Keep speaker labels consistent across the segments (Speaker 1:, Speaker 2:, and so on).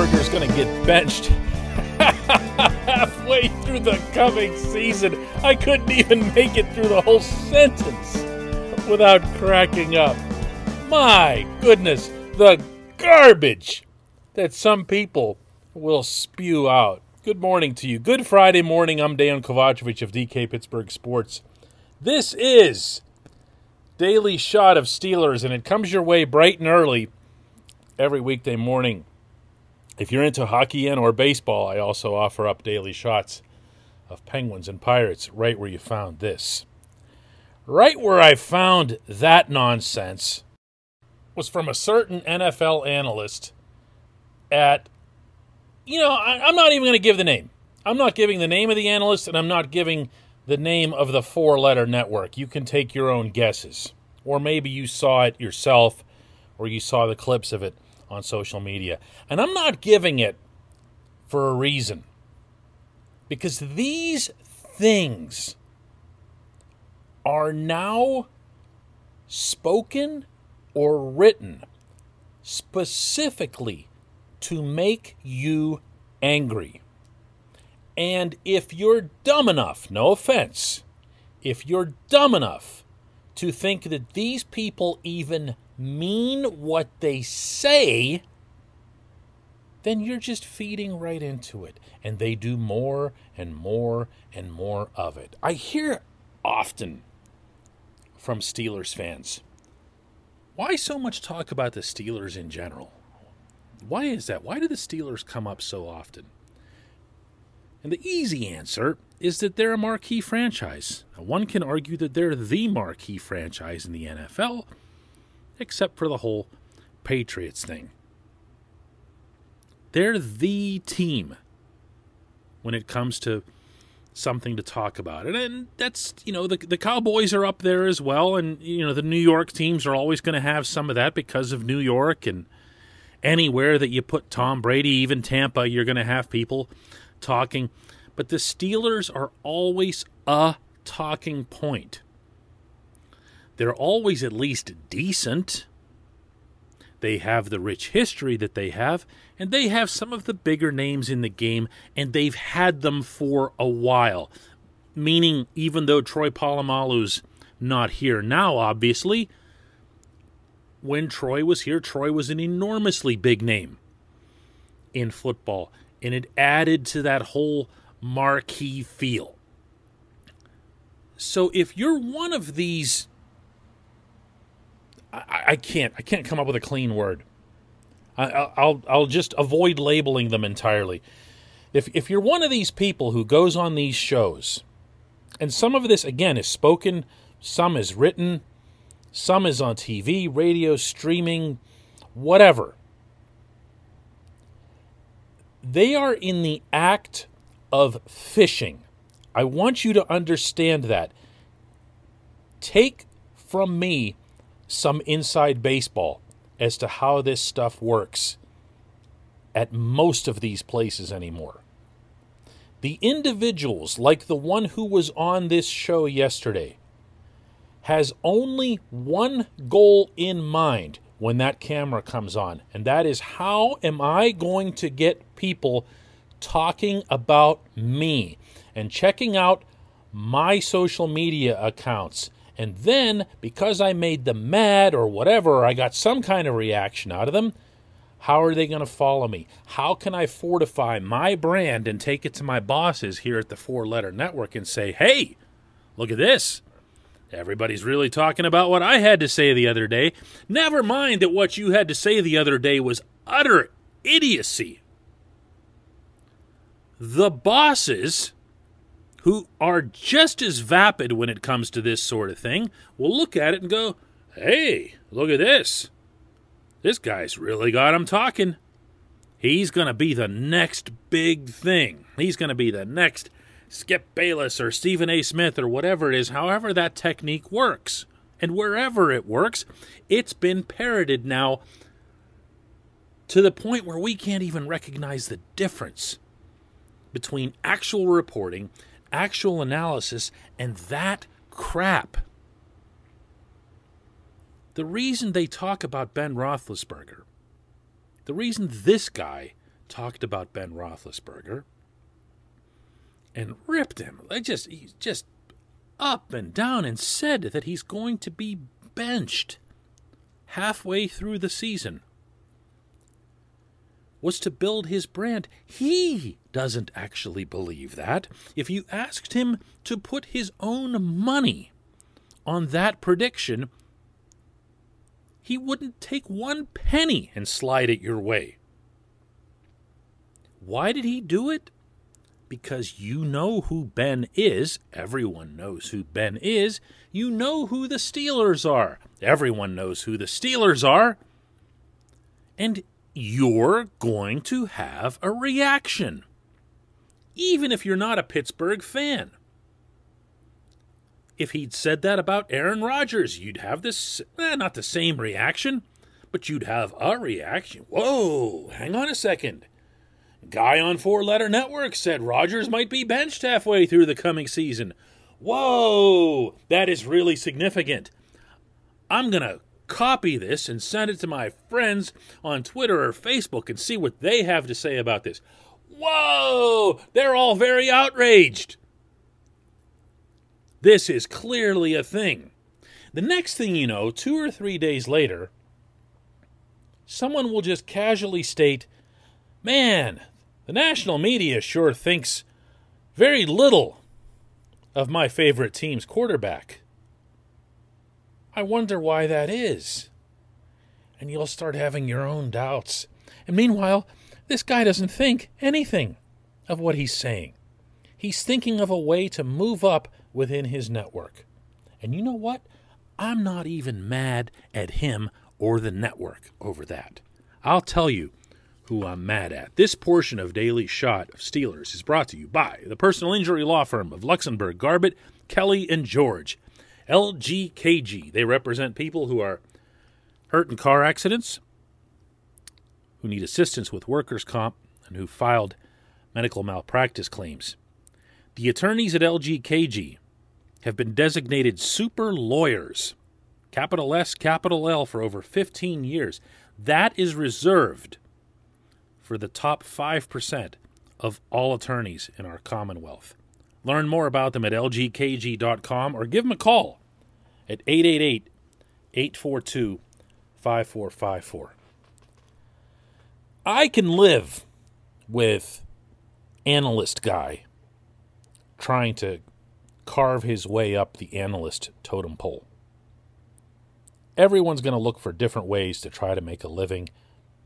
Speaker 1: Is going to get benched halfway through the coming season. I couldn't even make it through the whole sentence without cracking up. My goodness, the garbage that some people will spew out. Good morning to you. Good Friday morning. I'm Dan Kovacevic of DK Pittsburgh Sports. This is Daily Shot of Steelers, and it comes your way bright and early every weekday morning. If you're into hockey and or baseball, I also offer up daily shots of Penguins and Pirates right where you found this. Right where I found that nonsense was from a certain NFL analyst at you know, I, am not even going to give the name. I'm not giving the name of the analyst, and I'm not giving the name of the four letter network. You can take your own guesses. Or maybe you saw it yourself, or you saw the clips of it on social media. And I'm not giving it for a reason. Because these things are now spoken or written specifically to make you angry. And if you're dumb enough, no offense, if you're dumb enough to think that these people even mean what they say, then you're just feeding right into it. And they do more and more and more of it. I hear often from Steelers fans why so much talk about the Steelers in general? Why is that? Why do the Steelers come up so often? And the easy answer is that they're a marquee franchise. Now, one can argue that they're the marquee franchise in the NFL, except for the whole Patriots thing. They're the team when it comes to something to talk about. And, and that's, you know, the, the Cowboys are up there as well. And, you know, the New York teams are always going to have some of that because of New York and – anywhere that you put Tom Brady, even Tampa, you're going to have people talking. But the Steelers are always a talking point. They're always at least decent. They have the rich history that they have, and they have some of the bigger names in the game, and they've had them for a while. Meaning, even though Troy Polamalu's not here now, obviously, when Troy was here, Troy was an enormously big name in football, and it added to that whole marquee feel. So if you're one of these, I, I can't, I can't come up with a clean word. I, I'll, I'll just avoid labeling them entirely. If if you're one of these people who goes on these shows, and some of this again is spoken, some is written, some is on TV, radio, streaming, whatever. They are in the act of fishing. I want you to understand that. Take from me some inside baseball as to how this stuff works at most of these places anymore. The individuals, like the one who was on this show yesterday, has only one goal in mind when that camera comes on, and that is how am I going to get people talking about me and checking out my social media accounts. And then, because I made them mad or whatever, I got some kind of reaction out of them, how are they going to follow me? How can I fortify my brand and take it to my bosses here at the Four Letter Network and say, hey, look at this? Everybody's really talking about what I had to say the other day. Never mind that what you had to say the other day was utter idiocy. The bosses, who are just as vapid when it comes to this sort of thing, will look at it and go, hey, look at this. This guy's really got him talking. He's going to be the next big thing. He's going to be the next Skip Bayless or Stephen A. Smith or whatever it is, however that technique works. And wherever it works, it's been parroted now to the point where we can't even recognize the difference between actual reporting, actual analysis, and that crap. The reason they talk about Ben Roethlisberger, the reason this guy talked about Ben Roethlisberger and ripped him. Just he's just up and down and said that he's going to be benched halfway through the season was to build his brand. He doesn't actually believe that. If you asked him to put his own money on that prediction, he wouldn't take one penny and slide it your way. Why did he do it? Because you know who Ben is. Everyone knows who Ben is. You know who the Steelers are. Everyone knows who the Steelers are. And you're going to have a reaction, even if you're not a Pittsburgh fan. If he'd said that about Aaron Rodgers, you'd have this, eh, not the same reaction, but you'd have a reaction. Whoa, hang on a second. Guy on Four Letter Network said Rodgers might be benched halfway through the coming season. Whoa, that is really significant. I'm going to copy this and send it to my friends on Twitter or Facebook and see what they have to say about this. Whoa! They're all very outraged. This is clearly a thing. The next thing you know, two or three days later, someone will just casually state, Man, the national media sure thinks very little of my favorite team's quarterback. I wonder why that is. And you'll start having your own doubts. And meanwhile, this guy doesn't think anything of what he's saying. He's thinking of a way to move up within his network. And you know what? I'm not even mad at him or the network over that. I'll tell you who I'm mad at. This portion of Daily Shot of Steelers is brought to you by the personal injury law firm of Luxenberg, Garbett, Kelly, and George. LGKG. They represent people who are hurt in car accidents, who need assistance with workers' comp, and who filed medical malpractice claims. The attorneys at LGKG have been designated super lawyers, capital S, capital L, for over 15 years. That is reserved for the top 5% of all attorneys in our Commonwealth. Learn more about them at lgkg.com or give them a call at 888 842 5454. I can live with analyst guy trying to carve his way up the analyst totem pole. Everyone's going to look for different ways to try to make a living,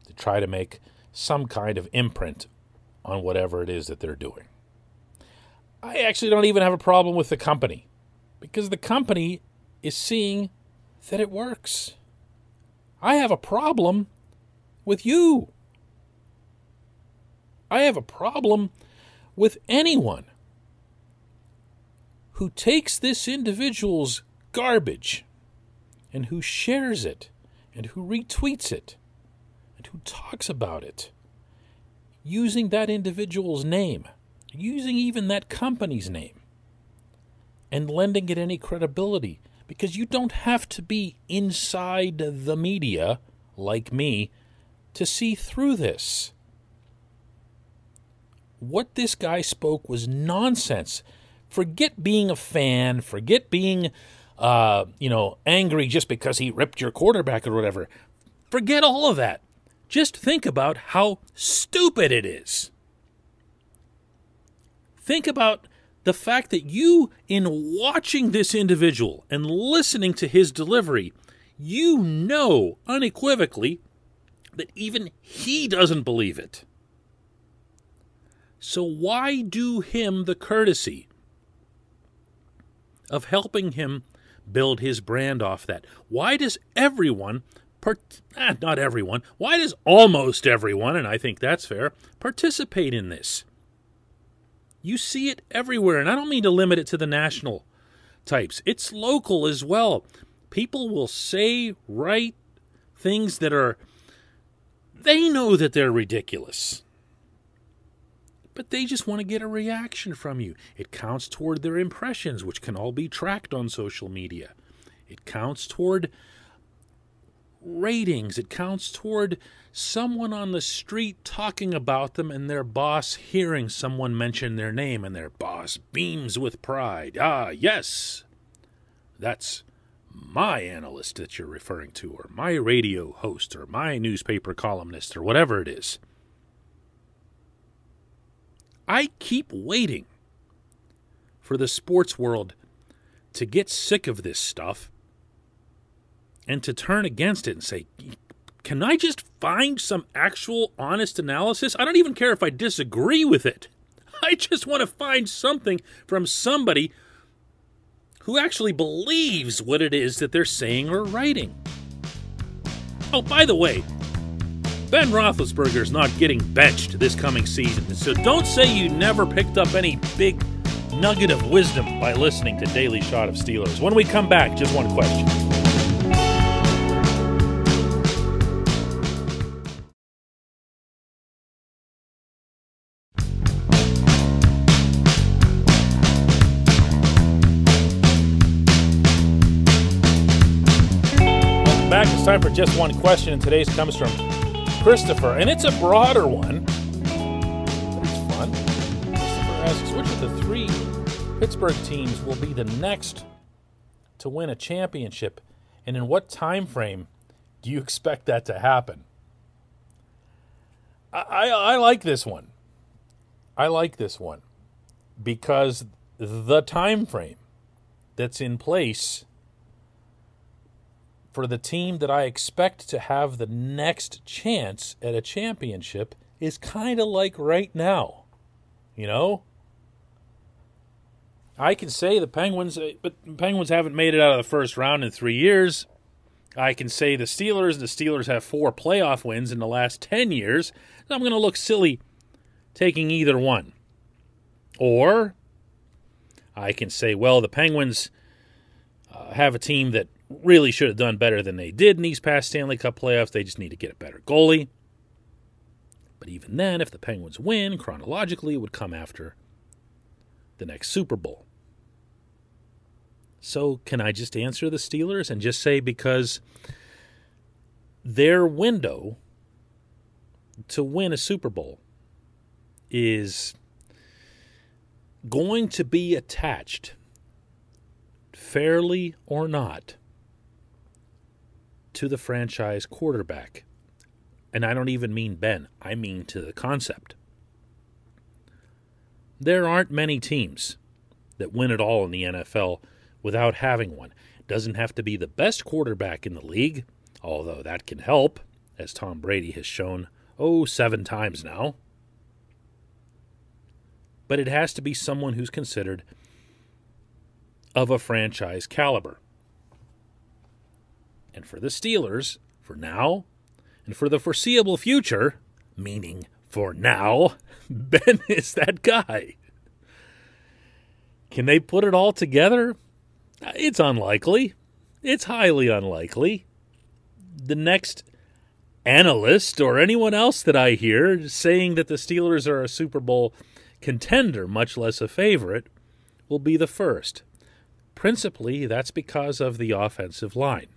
Speaker 1: to try to make some kind of imprint on whatever it is that they're doing. I actually don't even have a problem with the company because the company is seeing that it works. I have a problem with you. I have a problem with anyone who takes this individual's garbage and who shares it and who retweets it and who talks about it using that individual's name, using even that company's name, and lending it any credibility because you don't have to be inside the media like me to see through this. What this guy spoke was nonsense. Forget being a fan, forget being uh, you know, angry just because he ripped your quarterback or whatever. Forget all of that. Just think about how stupid it is. Think about the fact that you, in watching this individual and listening to his delivery, you know unequivocally that even he doesn't believe it. So, why do him the courtesy of helping him build his brand off that? Why does everyone, eh, not everyone, why does almost everyone, and I think that's fair, participate in this? You see it everywhere. And I don't mean to limit it to the national types, it's local as well. People will say, write things that are, they know that they're ridiculous. But they just want to get a reaction from you. It counts toward their impressions, which can all be tracked on social media. It counts toward ratings. It counts toward someone on the street talking about them and their boss hearing someone mention their name and their boss beams with pride. Ah, yes, that's my analyst that you're referring to, or my radio host, or my newspaper columnist, or whatever it is. I keep waiting for the sports world to get sick of this stuff and to turn against it and say, can I just find some actual honest analysis? I don't even care if I disagree with it. I just want to find something from somebody who actually believes what it is that they're saying or writing. Oh, by the way, Ben Roethlisberger is not getting benched this coming season, so don't say you never picked up any big nugget of wisdom by listening to Daily Shot of Steelers. When we come back, just one question. Time for just one question, and today's comes from Christopher, and it's a broader one, it's fun. Christopher asks, which of the three Pittsburgh teams will be the next to win a championship, and in what time frame do you expect that to happen? I, I, I like this one. I like this one because the time frame that's in place for the team that I expect to have the next chance at a championship is kind of like right now. You know? I can say the Penguins, uh, but Penguins haven't made it out of the first round in three years. I can say the Steelers, the Steelers have four playoff wins in the last 10 years. I'm going to look silly taking either one. Or I can say, well, the Penguins uh, have a team that really should have done better than they did in these past Stanley Cup playoffs. They just need to get a better goalie. But even then, if the Penguins win, chronologically, it would come after the next Super Bowl. So, can I just answer the Steelers and just say because their window to win a Super Bowl is going to be attached, fairly or not, to the franchise quarterback. And I don't even mean Ben, I mean to the concept. There aren't many teams that win it all in the NFL without having one. Doesn't have to be the best quarterback in the league, although that can help, as Tom Brady has shown, oh, seven times now. But it has to be someone who's considered of a franchise caliber. And for the Steelers, for now, and for the foreseeable future, meaning for now, Ben is that guy. Can they put it all together? It's unlikely. It's highly unlikely. The next analyst or anyone else that I hear saying that the Steelers are a Super Bowl contender, much less a favorite, will be the first. Principally, that's because of the offensive line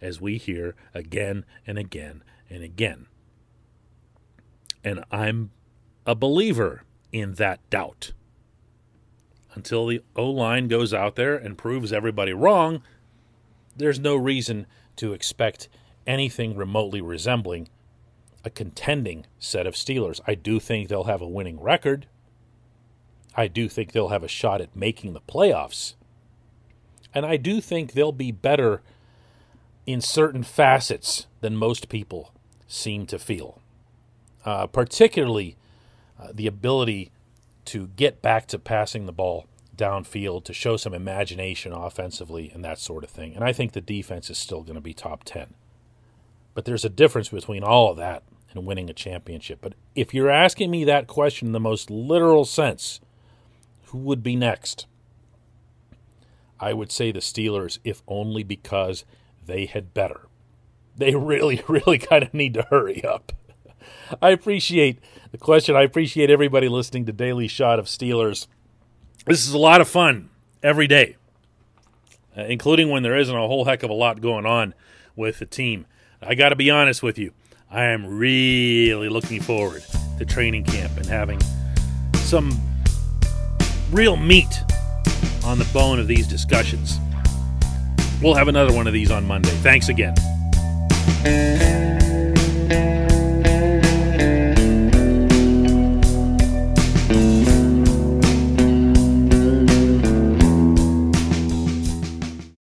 Speaker 1: as we hear again and again and again. And I'm a believer in that doubt. Until the O line goes out there and proves everybody wrong, there's no reason to expect anything remotely resembling a contending set of Steelers. I do think they'll have a winning record. I do think they'll have a shot at making the playoffs. And I do think they'll be better in certain facets than most people seem to feel, uh, particularly uh, the ability to get back to passing the ball downfield, to show some imagination offensively, and that sort of thing. And I think the defense is still going to be top 10. But there's a difference between all of that and winning a championship. But if you're asking me that question in the most literal sense, who would be next? I would say the Steelers, if only because they had better. They really, really kind of need to hurry up. I appreciate the question. I appreciate everybody listening to Daily Shot of Steelers. This is a lot of fun every day. uh, including when there isn't a whole heck of a lot going on with the team. I got to be honest with you, I am really looking forward to training camp and having some real meat on the bone of these discussions. We'll have another one of these on Monday. Thanks again.